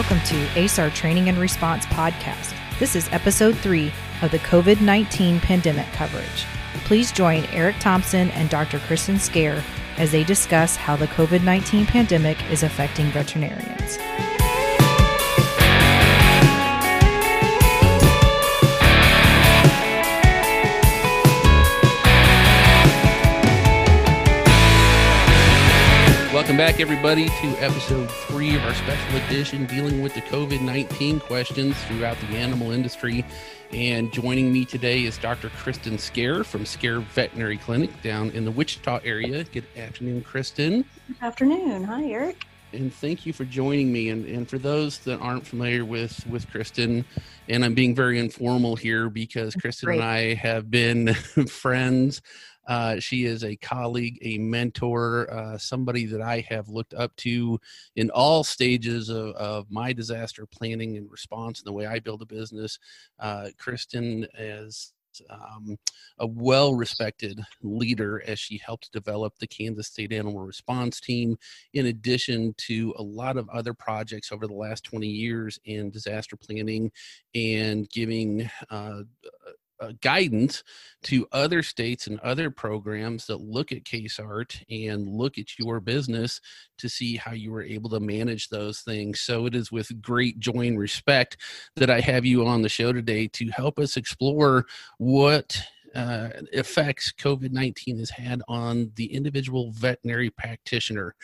Welcome to ASAR Training and Response Podcast. This is episode three of the COVID 19 pandemic coverage. Please join Eric Thompson and Dr. Kristen Skaer as they discuss how the COVID 19 pandemic is affecting veterinarians. Welcome back, everybody, to episode three of our special edition dealing with the COVID 19 questions throughout the animal industry. And joining me today is Dr. Kristen Skaer from Skaer Veterinary Clinic down in the Wichita area. Good afternoon, Kristen. Good afternoon. Hi, Eric. And thank you for joining me. And, and for those that aren't familiar with, with Kristen, and I'm being very informal here because Kristen Great. and I have been friends uh, she is a colleague, a mentor, uh, somebody that I have looked up to in all stages of, of, my disaster planning and response and the way I build a business. Uh, Kristen is um, a well respected leader as she helped develop the Kansas State Animal Response Team, in addition to a lot of other projects over the last 20 years in disaster planning and giving uh, uh, guidance to other states and other programs that look at KSART and look at your business to see how you were able to manage those things. So it is with great joy and respect that I have you on the show today to help us explore what uh, effects COVID 19 has had on the individual veterinary practitioner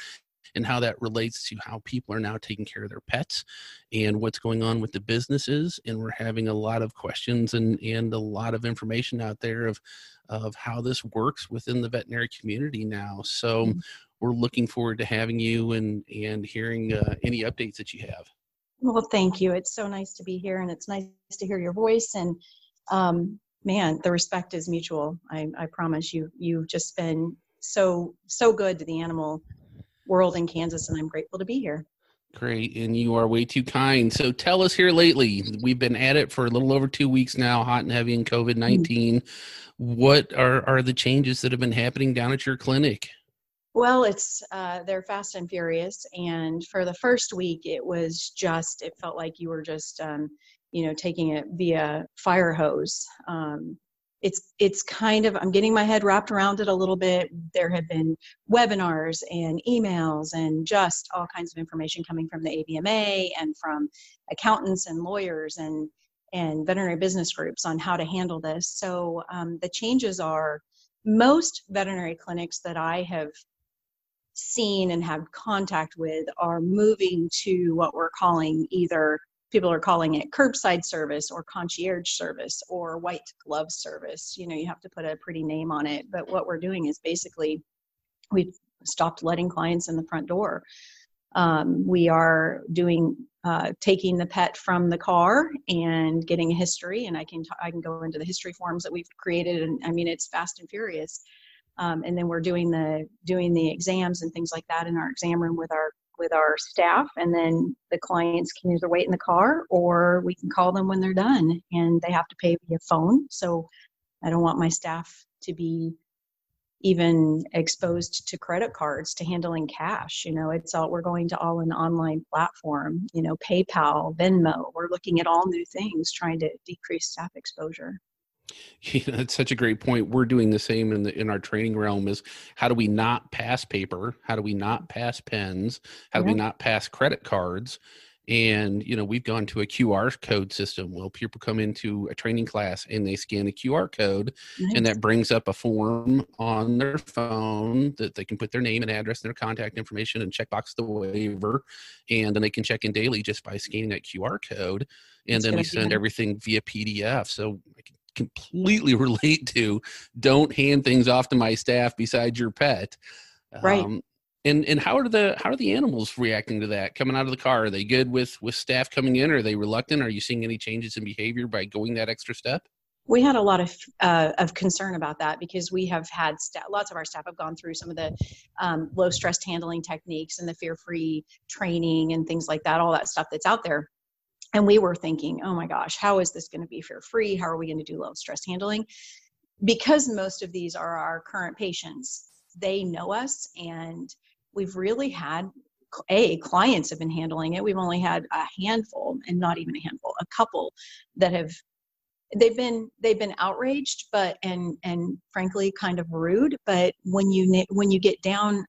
and how that relates to how people are now taking care of their pets and what's going on with the businesses. And we're having a lot of questions and, and a lot of information out there of, of how this works within the veterinary community now. So mm-hmm. we're looking forward to having you and, and hearing uh, any updates that you have. Well, thank you. It's so nice to be here and it's nice to hear your voice. And um, man, the respect is mutual. I, I promise you, you've just been so, so good to the animal world in Kansas, and I'm grateful to be here. Great, and you are way too kind. So tell us here lately, we've been at it for a little over two weeks now, hot and heavy in COVID 19. Mm-hmm. What are, are the changes that have been happening down at your clinic? Well, it's uh, they're fast and furious, and for the first week, it was just it felt like you were just um, you know taking it via fire hose. Um, it's it's kind of i'm getting my head wrapped around it a little bit. There have been webinars and emails and just all kinds of information coming from the avma and from accountants and lawyers and and veterinary business groups on how to handle this. So um, the changes are most veterinary clinics that i have seen and have contact with are moving to what we're calling either people are calling it curbside service or concierge service or white glove service. You know, you have to put a pretty name on it. But what we're doing is basically we've stopped letting clients in the front door. Um, we are doing uh, taking the pet from the car and getting a history, and I can t- I can go into the history forms that we've created, and I mean it's fast and furious. Um, and then we're doing the doing the exams and things like that in our exam room with our with our staff and then the clients can either wait in the car or we can call them when they're done and they have to pay via phone. So i don't want my staff to be even exposed to credit cards to handling cash you know? It's all we're going to all an online platform you know paypal venmo. We're looking at all new things trying to decrease staff exposure Yeah, that's such a great point. We're doing the same in the in our training realm is how do we not pass paper? How do we not pass pens? How do we not pass credit cards? And you know, we've gone to a QR code system. Well, people come into a training class and they scan a QR code nice. and that brings up a form on their phone that they can put their name and address and their contact information and checkbox the waiver. And then they can check in daily just by scanning that QR code. And it's then we send everything via PDF. So completely relate to don't hand things off to my staff besides your pet. Right. Um, and and how are the how are the animals reacting to that? Coming out of the car are they good with with staff coming in? Are they reluctant? Are you seeing any changes in behavior by going that extra step? We had a lot of uh, of concern about that because we have had st- lots of our staff have gone through some of the um, low stress handling techniques and the fear free training and things like that all that stuff that's out there and we were thinking, oh my gosh, how is this going to be fear free? How are we going to do low stress handling? Because most of these are our current patients, they know us and we've really had a clients have been handling it we've only had a handful and not even a handful a couple that have they've been they've been outraged but and and frankly kind of rude but when you when you get down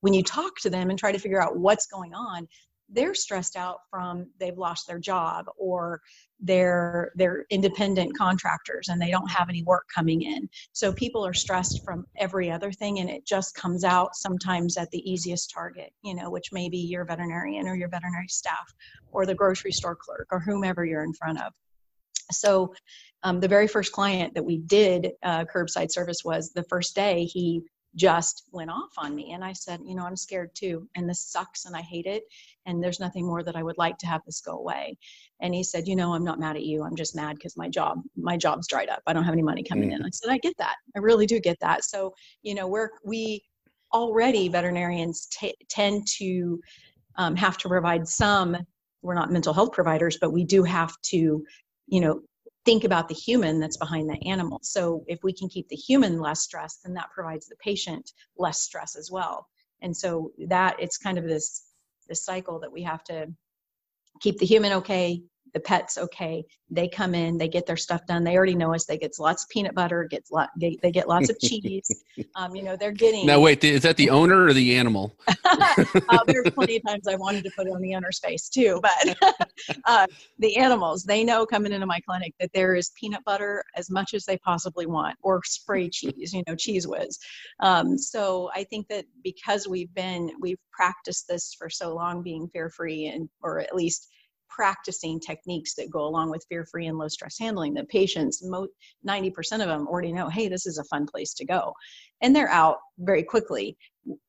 when you talk to them and try to figure out what's going on they're stressed out from they've lost their job or they're they're independent contractors and they don't have any work coming in. So people are stressed from every other thing and it just comes out sometimes at the easiest target you know which may be your veterinarian or your veterinary staff or the grocery store clerk or whomever you're in front of. So um, the very first client that we did uh, curbside service was the first day he just went off on me. And I said, you know, I'm scared too. And this sucks and I hate it. And there's nothing more that I would like to have this go away. And he said, you know, I'm not mad at you. I'm just mad because my job, my job's dried up. I don't have any money coming mm-hmm. in. I said, I get that. I really do get that. So, you know, we're, we already veterinarians t- tend to um, have to provide some, we're not mental health providers, but we do have to, you know, think about the human that's behind the animal. So if we can keep the human less stressed, then that provides the patient less stress as well. And so that it's kind of this this cycle that we have to keep the human okay, the pet's okay. They come in, they get their stuff done. They already know us. They get lots of peanut butter, gets lot, they, they get lots of cheese. Um, you know, they're getting. Now, wait, is that the owner or the animal? uh, there's plenty of times I wanted to put it on the owner's face too, but uh, the animals, they know coming into my clinic that there is peanut butter as much as they possibly want, or spray cheese, you know, Cheez Whiz. Um, so I think that because we've been, we've practiced this for so long, being fear free and, or at least practicing techniques that go along with fear free and low stress handling. that patients, 90% of them already know, hey, this is a fun place to go. And they're out very quickly.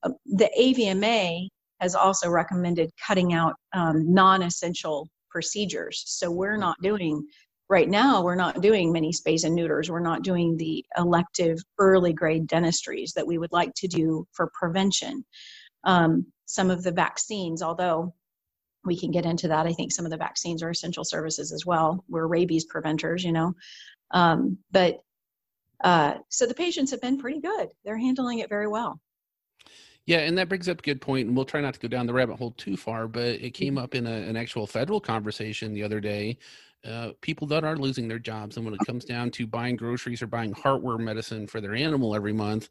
Uh, the AVMA has also recommended cutting out um, non essential procedures. So we're not doing right now we're not doing many spays and neuters we're not doing the elective early grade dentistries that we would like to do for prevention um, some of the vaccines although we can get into that. I think some of the vaccines are essential services as well. We're rabies preventers, you know. Um, but uh, so the patients have been pretty good. They're handling it very well. Yeah, and that brings up a good point. and we'll try not to go down the rabbit hole too far, but it came mm-hmm. up in a, an actual federal conversation the other day. Uh, people that are losing their jobs, and when it comes down to buying groceries or buying heartworm medicine for their animal every month,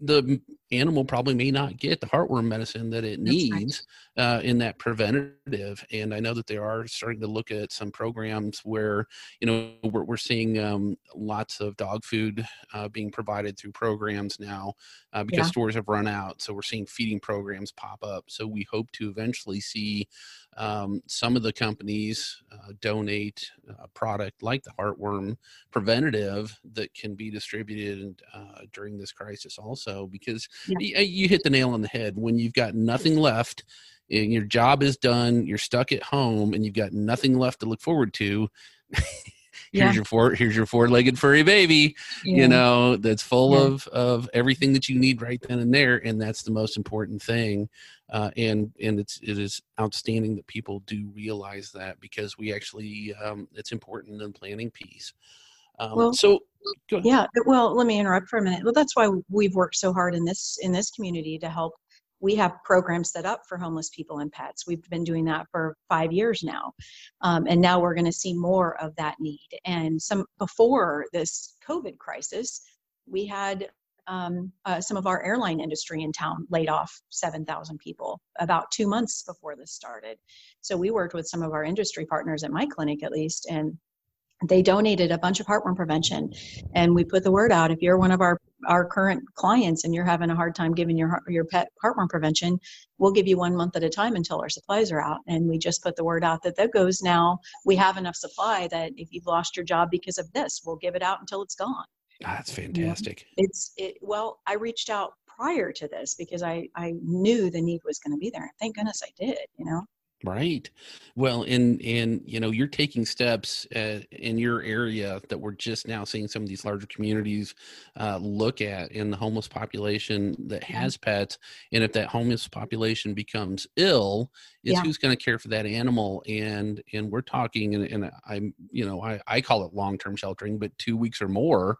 the animal probably may not get the heartworm medicine that it needs right. uh, in that preventative. And I know that they are starting to look at some programs where, you know, we're, we're seeing um, lots of dog food uh, being provided through programs now uh, because yeah. stores have run out. So we're seeing feeding programs pop up. So we hope to eventually see um, some of the companies uh, donate a product like the heartworm preventative that can be distributed uh, during this crisis also because yeah. you, you hit the nail on the head when you've got nothing left and your job is done you're stuck at home and you've got nothing left to look forward to here's yeah. your four here's your four-legged furry baby yeah. you know that's full yeah. of of everything that you need right then and there and that's the most important thing uh, and and it's it is outstanding that people do realize that because we actually um, it's important in planning piece um, well, so yeah well let me interrupt for a minute well that's why we've worked so hard in this in this community to help we have programs set up for homeless people and pets. We've been doing that for five years now, um, and now we're going to see more of that need. And some before this COVID crisis, we had um, uh, some of our airline industry in town laid off 7,000 people about two months before this started. So we worked with some of our industry partners at my clinic, at least, and they donated a bunch of heartworm prevention. And we put the word out if you're one of our our current clients and you're having a hard time giving your your pet heartworm prevention we'll give you one month at a time until our supplies are out. And we just put the word out that that goes now we have enough supply that if you've lost your job because of this we'll give it out until it's gone ah, that's fantastic. It's it well i reached out prior to this because i i knew the need was going to be there. Thank goodness i did you know Right. Well, and and you know, you're taking steps uh, in your area that we're just now seeing some of these larger communities uh, look at in the homeless population that has pets, and if that homeless population becomes ill, is yeah. who's going to care for that animal? And and we're talking, and, and I'm you know I I call it long term sheltering, but two weeks or more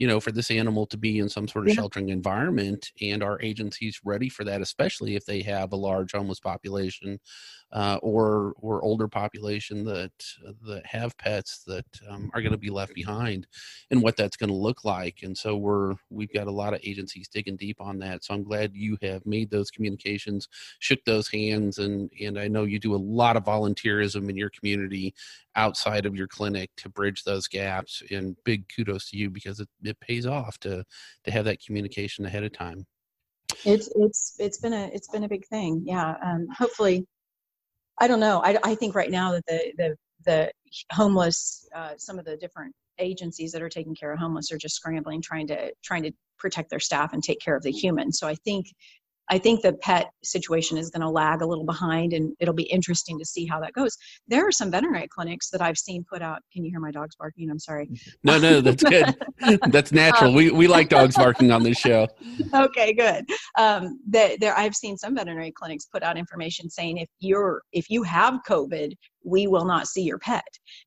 you know, for this animal to be in some sort of Yeah. sheltering environment, and our agencies ready for that, especially if they have a large homeless population uh, or or older population that that have pets that um, are going to be left behind, and what that's going to look like. And so we're we've got a lot of agencies digging deep on that. So I'm glad you have made those communications, shook those hands, and and I know you do a lot of volunteerism in your community outside of your clinic to bridge those gaps. And big kudos to you because it, it pays off to to have that communication ahead of time. it's it's it's been a it's been a big thing yeah um hopefully i don't know i, I think right now that the the the homeless uh, some of the different agencies that are taking care of homeless are just scrambling trying to trying to protect their staff and take care of the human so i think i think the pet situation is going to lag a little behind and it'll be interesting to see how that goes there are some veterinary clinics that i've seen put out can you hear my dogs barking i'm sorry No, no, that's good. that's natural. We we like dogs barking on this show. okay good um, that there i've seen some veterinary clinics put out information saying if you're if you have covid we will not see your pet.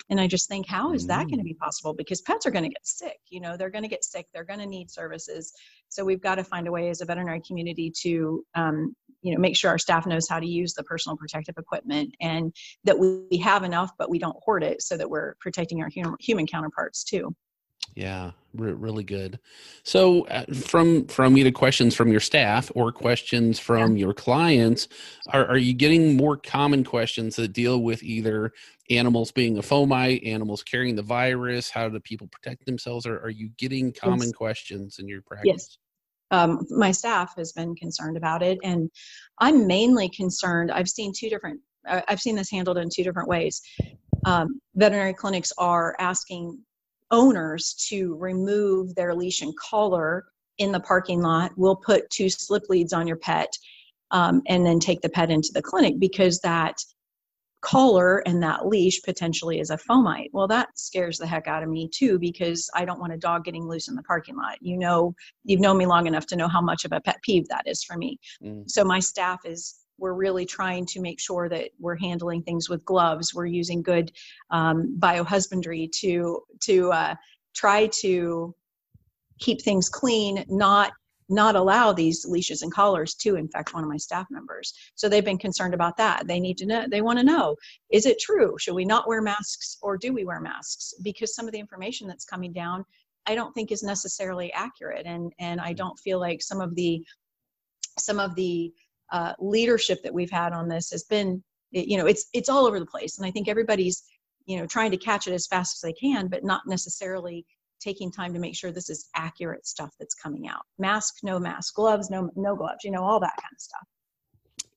And i just think how is that going to be possible? Because pets are going to get sick you know they're going to get sick they're going to need services. So we've got to find a way as a veterinary community to um, you know make sure our staff knows how to use the personal protective equipment and that we have enough but we don't hoard it so that we're protecting our human, human counterparts too Yeah, re- really good. So, uh, from from either questions from your staff or questions from your clients, are are you getting more common questions that deal with either animals being a fomite, animals carrying the virus? How do people protect themselves? Or are you getting common Yes. questions in your practice? um, my staff has been concerned about it and i'm mainly concerned i've seen two different I- i've seen this handled in two different ways um, veterinary clinics are asking owners to remove their leash and collar in the parking lot we'll put two slip leads on your pet um, and then take the pet into the clinic because that collar and that leash potentially is a fomite. Well, that scares the heck out of me too because I don't want a dog getting loose in the parking lot. You know, you've known me long enough to know how much of a pet peeve that is for me. Mm. So my staff is we're really trying to make sure that we're handling things with gloves. We're using good um, biohusbandry to to uh, try to keep things clean, not not allow these leashes and collars to infect one of my staff members. So they've been concerned about that. They need to know, they want to know, is it true? Should we not wear masks or do we wear masks? Because some of the information that's coming down, I don't think is necessarily accurate. And, and I don't feel like some of the, some of the uh, leadership that we've had on this has been, you know, it's, it's all over the place. And I think everybody's, you know, trying to catch it as fast as they can, but not necessarily taking time to make sure this is accurate stuff that's coming out. Mask, no mask, gloves, no no gloves, you know, all that kind of stuff.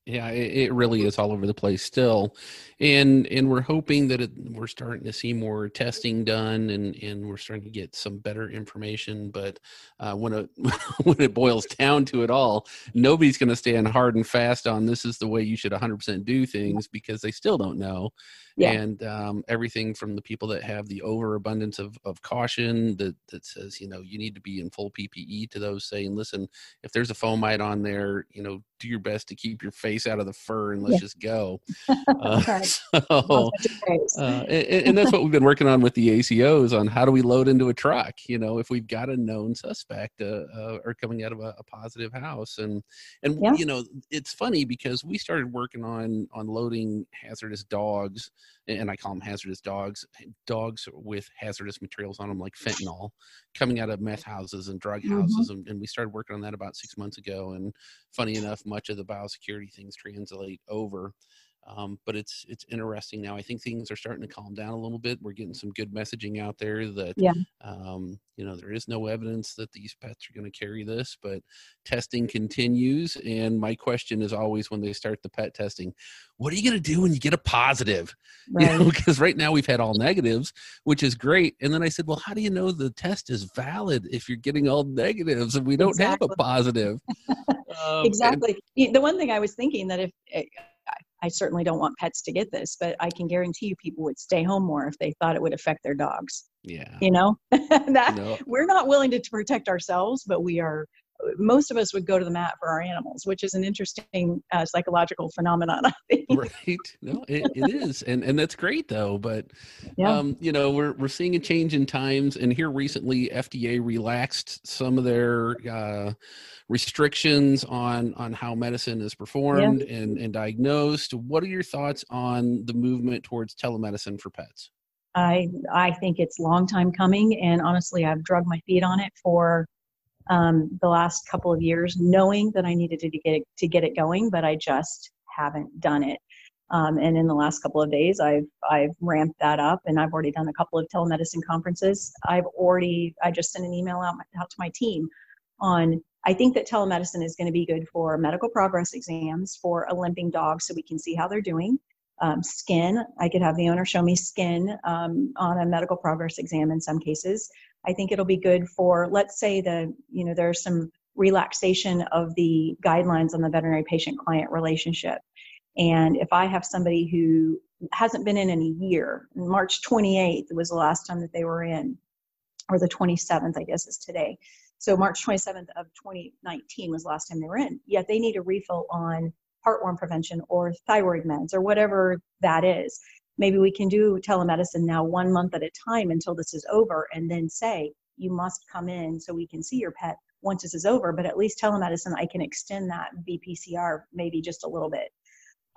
Yeah, it, it really is all over the place still, and and we're hoping that it, we're starting to see more testing done, and and we're starting to get some better information. But uh, when it when it boils down to it all, nobody's going to stand hard and fast on this is the way you should 100% do things because they still don't know. Yeah. And um, everything from the people that have the overabundance of, of caution that, that says, you know, you need to be in full PPE to those saying, listen, if there's a fomite on there, you know, do your best to keep your face out of the fur and let's Yeah. just go. Uh, Right. so, All such a praise. uh, and, and that's what we've been working on with the ACOs on how do we load into a truck? You know, if we've got a known suspect uh, uh, or coming out of a, a positive house, and and Yeah. you know, it's funny because we started working on on loading hazardous dogs, and I call them hazardous dogs, dogs with hazardous materials on them like fentanyl, coming out of meth houses and drug Mhm. houses, and, and we started working on that about six months ago. And funny enough, much of the biosecurity things translate over um, but it's it's interesting now. I think things are starting to calm down a little bit. We're getting some good messaging out there that Yeah. um, you know there is no evidence that these pets are going to carry this, but testing continues. And my question is always when they start the pet testing, what are you going to do when you get a positive? You know, Right. because right now we've had all negatives, which is great. And then I said, well, how do you know the test is valid if you're getting all negatives and we don't have a positive? Um, exactly. Y- The one thing I was thinking that if eh, I- certainly don't want pets to get this, but I can guarantee you people would stay home more if they thought it would affect their dogs. yeah. You know, that No. we're not willing to, to protect ourselves, but we are most of us would go to the mat for our animals, which is an interesting uh, psychological phenomenon. I think. Right? No, it, it is, and and that's great though. But yeah. um, you know, we're we're seeing a change in times, and here recently, FDA relaxed some of their uh, restrictions on on how medicine is performed yeah. and and diagnosed. What are your thoughts on the movement towards telemedicine for pets? I I think it's long time coming, and honestly, I've drugged my feet on it for um, the last couple of years, knowing that I needed to get it, to get it going, but I just haven't done it. Um, and in the last couple of days, I've I've ramped that up, and I've already done a couple of telemedicine conferences. I've already I just sent an email out, out to my team on. I think that telemedicine is going to be good for medical progress exams for a limping dog, so we can see how they're doing. Um, skin, I could have the owner show me skin um, on a medical progress exam in some cases. I think it'll be good for, let's say, the you know there's some relaxation of the guidelines on the veterinary patient client relationship. And if I have somebody who hasn't been in in a year, March 28th was the last time that they were in, or the 27th, I guess is today. So March 27th of 2019 was the last time they were in. Yet they need a refill on heartworm prevention or thyroid meds or whatever that is maybe we can do telemedicine now one month at a time until this is over and then say you must come in so we can see your pet once this is over but at least telemedicine i can extend that vpcr maybe just a little bit.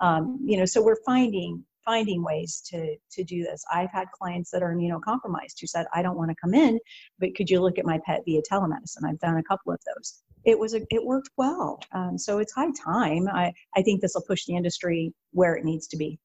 Um, you know so we're finding finding ways to to do this. I've had clients that are immunocompromised who said i don't want to come in but could you look at my pet via telemedicine? I've done a couple of those. It was a, it worked well. Um, so it's high time. I i think this will push the industry where it needs to be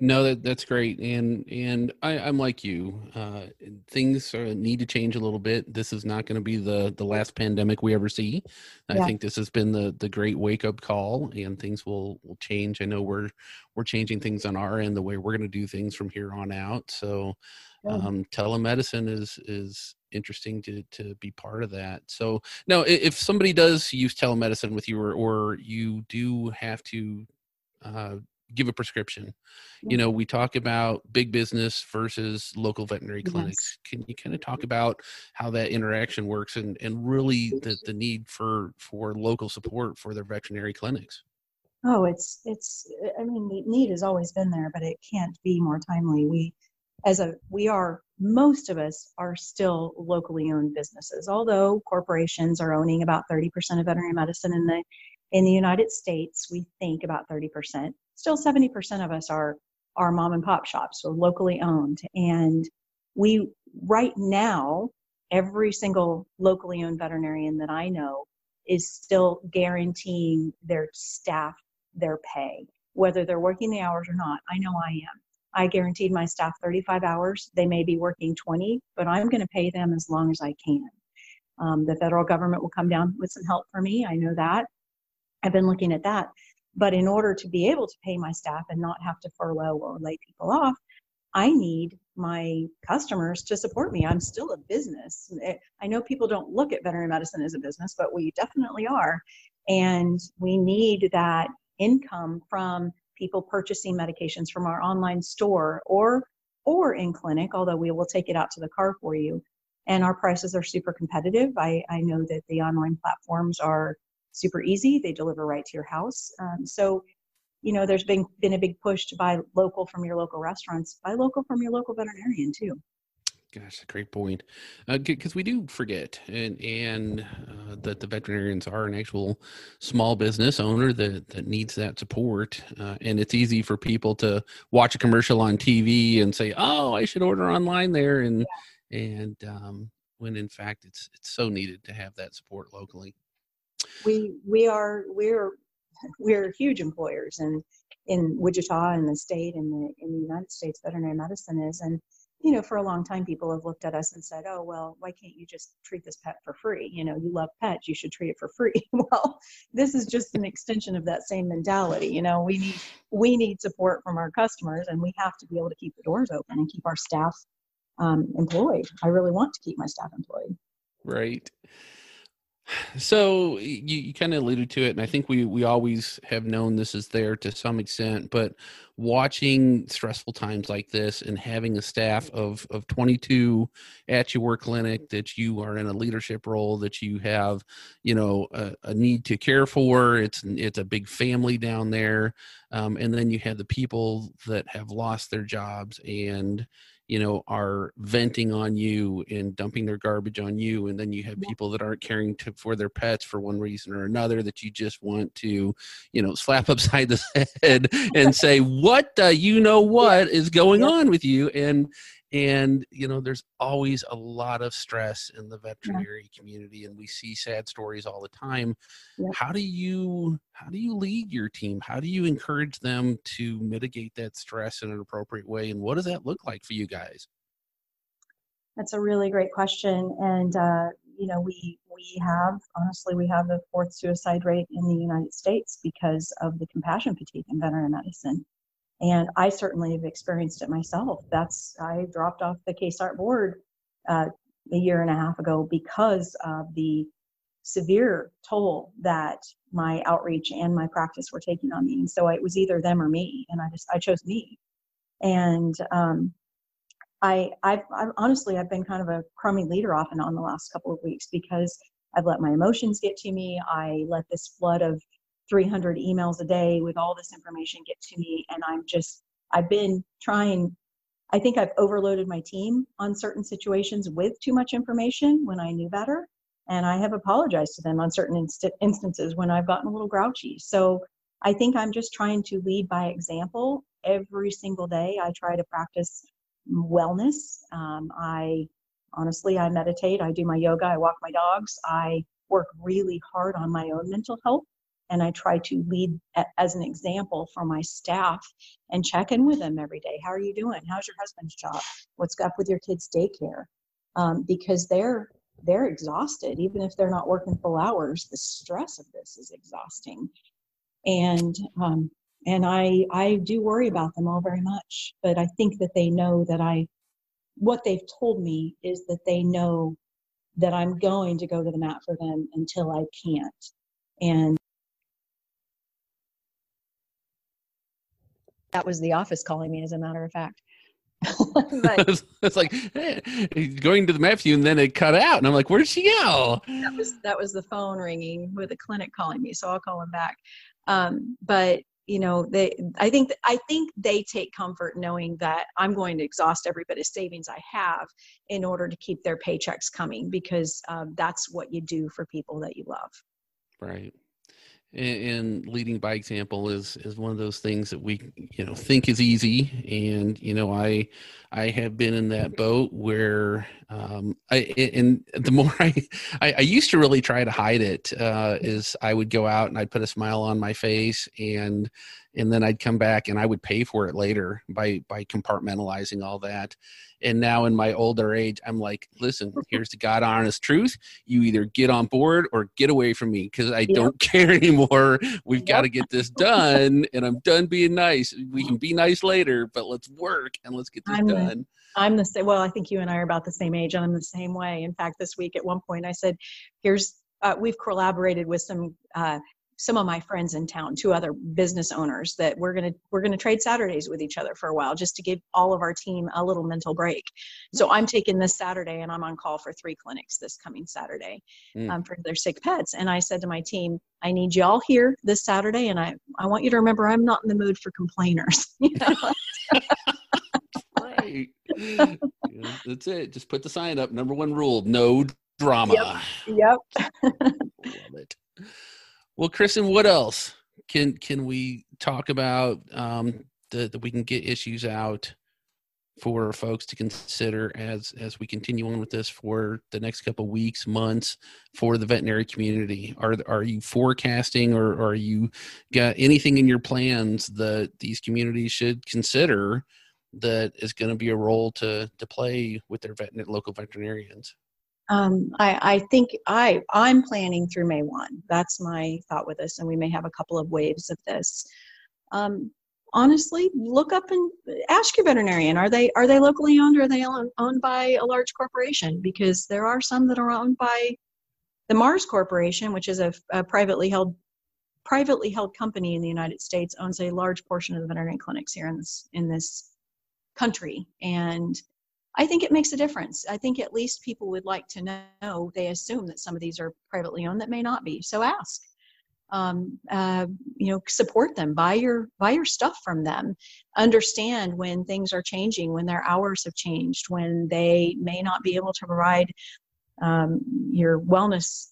no, that that's great, and and I, I'm like you. Uh, things are, need to change a little bit. This is not going to be the the last pandemic we ever see. I think this has been the the great wake up call, and things will will change. I know we're we're changing things on our end, the way we're going to do things from here on out. So, um, telemedicine is is interesting to to be part of that. So now, if somebody does use telemedicine with you, or or you do have to uh, give a prescription. You mm-hmm. know, we talk about big business versus local veterinary clinics. Yes. Can you kind of talk about how that interaction works and, and really the, the need for, for local support for their veterinary clinics? Oh, it's, it's, I mean, the need has always been there, but it can't be more timely. We, as a, we are, most of us are still locally owned businesses, although corporations are owning about 30% of veterinary medicine in the, in the United States, we think about 30% still 70% of us are are mom and pop shops or locally owned. And we right now every single locally owned veterinarian that i know is still guaranteeing their staff their pay whether they're working the hours or not. I know i am. I guaranteed my staff 35 hours. They may be working 20 but i'm going to pay them as long as i can. Um, the federal government will come down with some help for me. I know that. I've been looking at that but in order to be able to pay my staff and not have to furlough or lay people off, I need my customers to support me. I'm still a business. Eh, I know people don't look at veterinary medicine as a business, but we definitely are. And we need that income from people purchasing medications from our online store or or in clinic, although we will take it out to the car for you. And our prices are super competitive. I, I know that the online platforms are super easy. They deliver right to your house. Um, so, you know, there's been been a big push to buy local from your local restaurants. Buy local from your local veterinarian too. Gosh, a great point. Because uh, we do forget, and and uh, that the veterinarians are an actual small business owner that that needs that support. Uh, and it's easy for people to watch a commercial on TV and say, "Oh, I should order online there," and yeah. and um, when in fact it's it's so needed to have that support locally we we are we're we're huge employers and in Wichita and the state and the in the United States veterinary medicine is. And you know for a long time people have looked at us and said oh well why can't you just treat this pet for free? You know you love pets you should treat it for free. Well this is just an extension of that same mentality you know we need we need support from our customers and we have to be able to keep the doors open and keep our staff um, employed. I really want to keep my staff employed. Right So you, you kind of alluded to it, and I think we we always have known this is there to some extent. But watching stressful times like this and having a staff of of 22 at your clinic that you are in a leadership role that you have you know a, a need to care for it's it's a big family down there um, and then you have the people that have lost their jobs and you know are venting on you and dumping their garbage on you and then you have people that aren't caring to, for their pets for one reason or another that you just want to you know slap upside the head and say what uh, you know what is going on with you? And and you know there's always a lot of stress in the veterinary yeah. community and we see sad stories all the time yeah. how do you how do you lead your team how do you encourage them to mitigate that stress in an appropriate way and what does that look like for you guys that's a really great question and uh, you know we we have honestly we have the fourth suicide rate in the united states because of the compassion fatigue in veterinary medicine and I certainly have experienced it myself. That's I dropped off the KSART board uh, a year and a half ago because of the severe toll that my outreach and my practice were taking on me. And so it was either them or me, and I just I chose me. And um, I, I've, I've honestly I've been kind of a crummy leader off and on the last couple of weeks because I've let my emotions get to me. I let this flood of 300 emails a day with all this information get to me and i'm just i've been trying i think i've overloaded my team on certain situations with too much information when i knew better and i have apologized to them on certain inst- instances when i've gotten a little grouchy. So i think i'm just trying to lead by example. Every single day i try to practice wellness. Um, i honestly i meditate i do my yoga i walk my dogs i work really hard on my own mental health and I try to lead as an example for my staff and check in with them every day. How are you doing? How's your husband's job? What's up with your kids' daycare? Um, because they're they're exhausted, even if they're not working full hours. The stress of this is exhausting, and um, and I I do worry about them all very much. But I think that they know that I what they've told me is that they know that I'm going to go to the mat for them until I can't. And that was the office calling me, as a matter of fact. but, it's like hey, going to the Matthew, and then it cut out, and I'm like, "Where did she go?" That was that was the phone ringing with a clinic calling me, so I'll call them back. Um, but you know, they I think I think they take comfort knowing that I'm going to exhaust every bit of savings I have in order to keep their paychecks coming because um, that's what you do for people that you love. Right and, leading by example is is one of those things that we you know think is easy. And you know i i have been in that boat where um i and the more i i, I used to really try to hide it uh is i would go out and i'd put a smile on my face and and then i'd come back and i would pay for it later by by compartmentalizing all that and now in my older age, I'm like, listen, here's the God honest truth. You either get on board or get away from me because I yep. don't care anymore. We've yep. got to get this done, and I'm done being nice. We can be nice later, but let's work and let's get this I'm done. The, I'm the same. Well, I think you and I are about the same age, and I'm the same way. In fact, this week at one point, I said, "Here's." Uh, we've collaborated with some uh, some of my friends in town, two other business owners, that we're gonna we're gonna trade Saturdays with each other for a while, just to give all of our team a little mental break. So I'm taking this Saturday, and I'm on call for three clinics this coming Saturday mm. um, for their sick pets. And I said to my team, I need y'all here this Saturday, and I I want you to remember I'm not in the mood for complainers. right. yeah, that's it. Just put the sign up. Number one rule: no drama. Yep. yep. Love it. Well, Kristen, what else can can we talk about um, that, that we can get issues out for folks to consider as as we continue on with this for the next couple weeks, months for the veterinary community? Are are you forecasting or, or are you got anything in your plans that these communities should consider that is going to be a role to to play with their vet, local veterinarians? Um, I, I, think I I'm planning through May one. That's my thought with this, and we may have a couple of waves of this. Um, honestly, look up and ask your veterinarian: are they are they locally owned, or are they owned by a large corporation? Because there are some that are owned by the Mars Corporation, which is a, a privately held privately held company in the United States, owns a large portion of the veterinary clinics here in this in this country, and I think it makes a difference. I think at least people would like to know. They assume that some of these are privately owned that may not be. So ask. Um, uh, you know, support them. Buy your buy your stuff from them. Understand when things are changing, when their hours have changed, when they may not be able to provide um, your wellness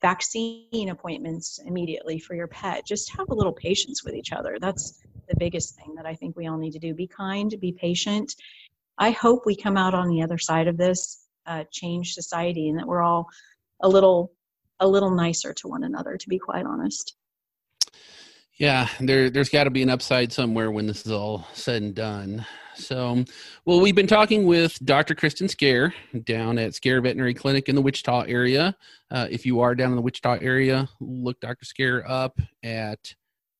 vaccine appointments immediately for your pet. Just have a little patience with each other. That's the biggest thing that I think we all need to do. Be kind, be patient, I hope we come out on the other side of this uh, change society and that we're all a little a little nicer to one another to be quite honest. Yeah there there's got to be an upside somewhere when this is all said and done. So well we've been talking with dr kristen skaer down at skaer veterinary clinic in the wichita area. Uh, if you are down in the wichita area look dr skaer up at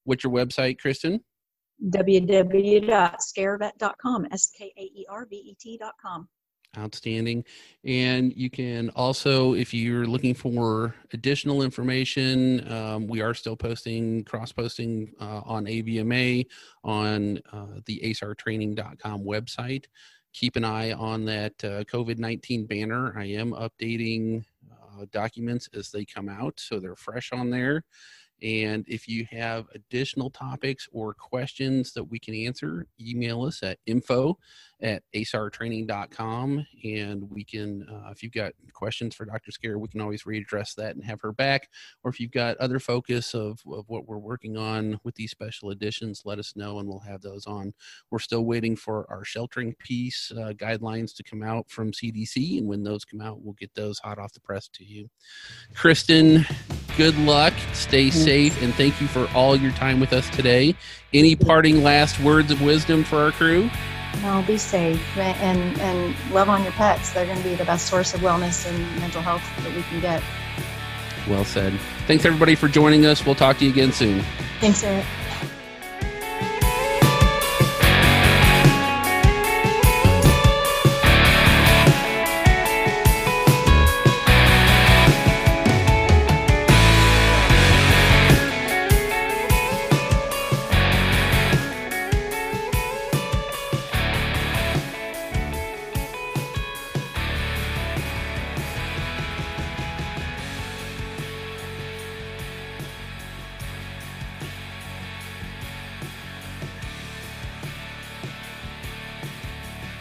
what's your website kristen www.skaervet.com, S K A E R V E T.com. Outstanding. And you can also, if you're looking for additional information, um, we are still posting, cross posting uh, on AVMA on uh, the asrtraining.com website. Keep an eye on that uh, COVID 19 banner. I am updating uh, documents as they come out, so they're fresh on there. And if you have additional topics or questions that we can answer, email us at info at asrtraining.com. And we can, uh, if you've got questions for Dr. Skaer, we can always readdress that and have her back. Or if you've got other focus of, of what we're working on with these special editions, let us know and we'll have those on. We're still waiting for our sheltering piece uh, guidelines to come out from CDC. And when those come out, we'll get those hot off the press to you. Kristen, good luck. Stay safe. And thank you for all your time with us today. Any parting last words of wisdom for our crew? No, be safe and and love on your pets. They're going to be the best source of wellness and mental health that we can get. Well said. Thanks everybody for joining us. We'll talk to you again soon. Thanks, Eric.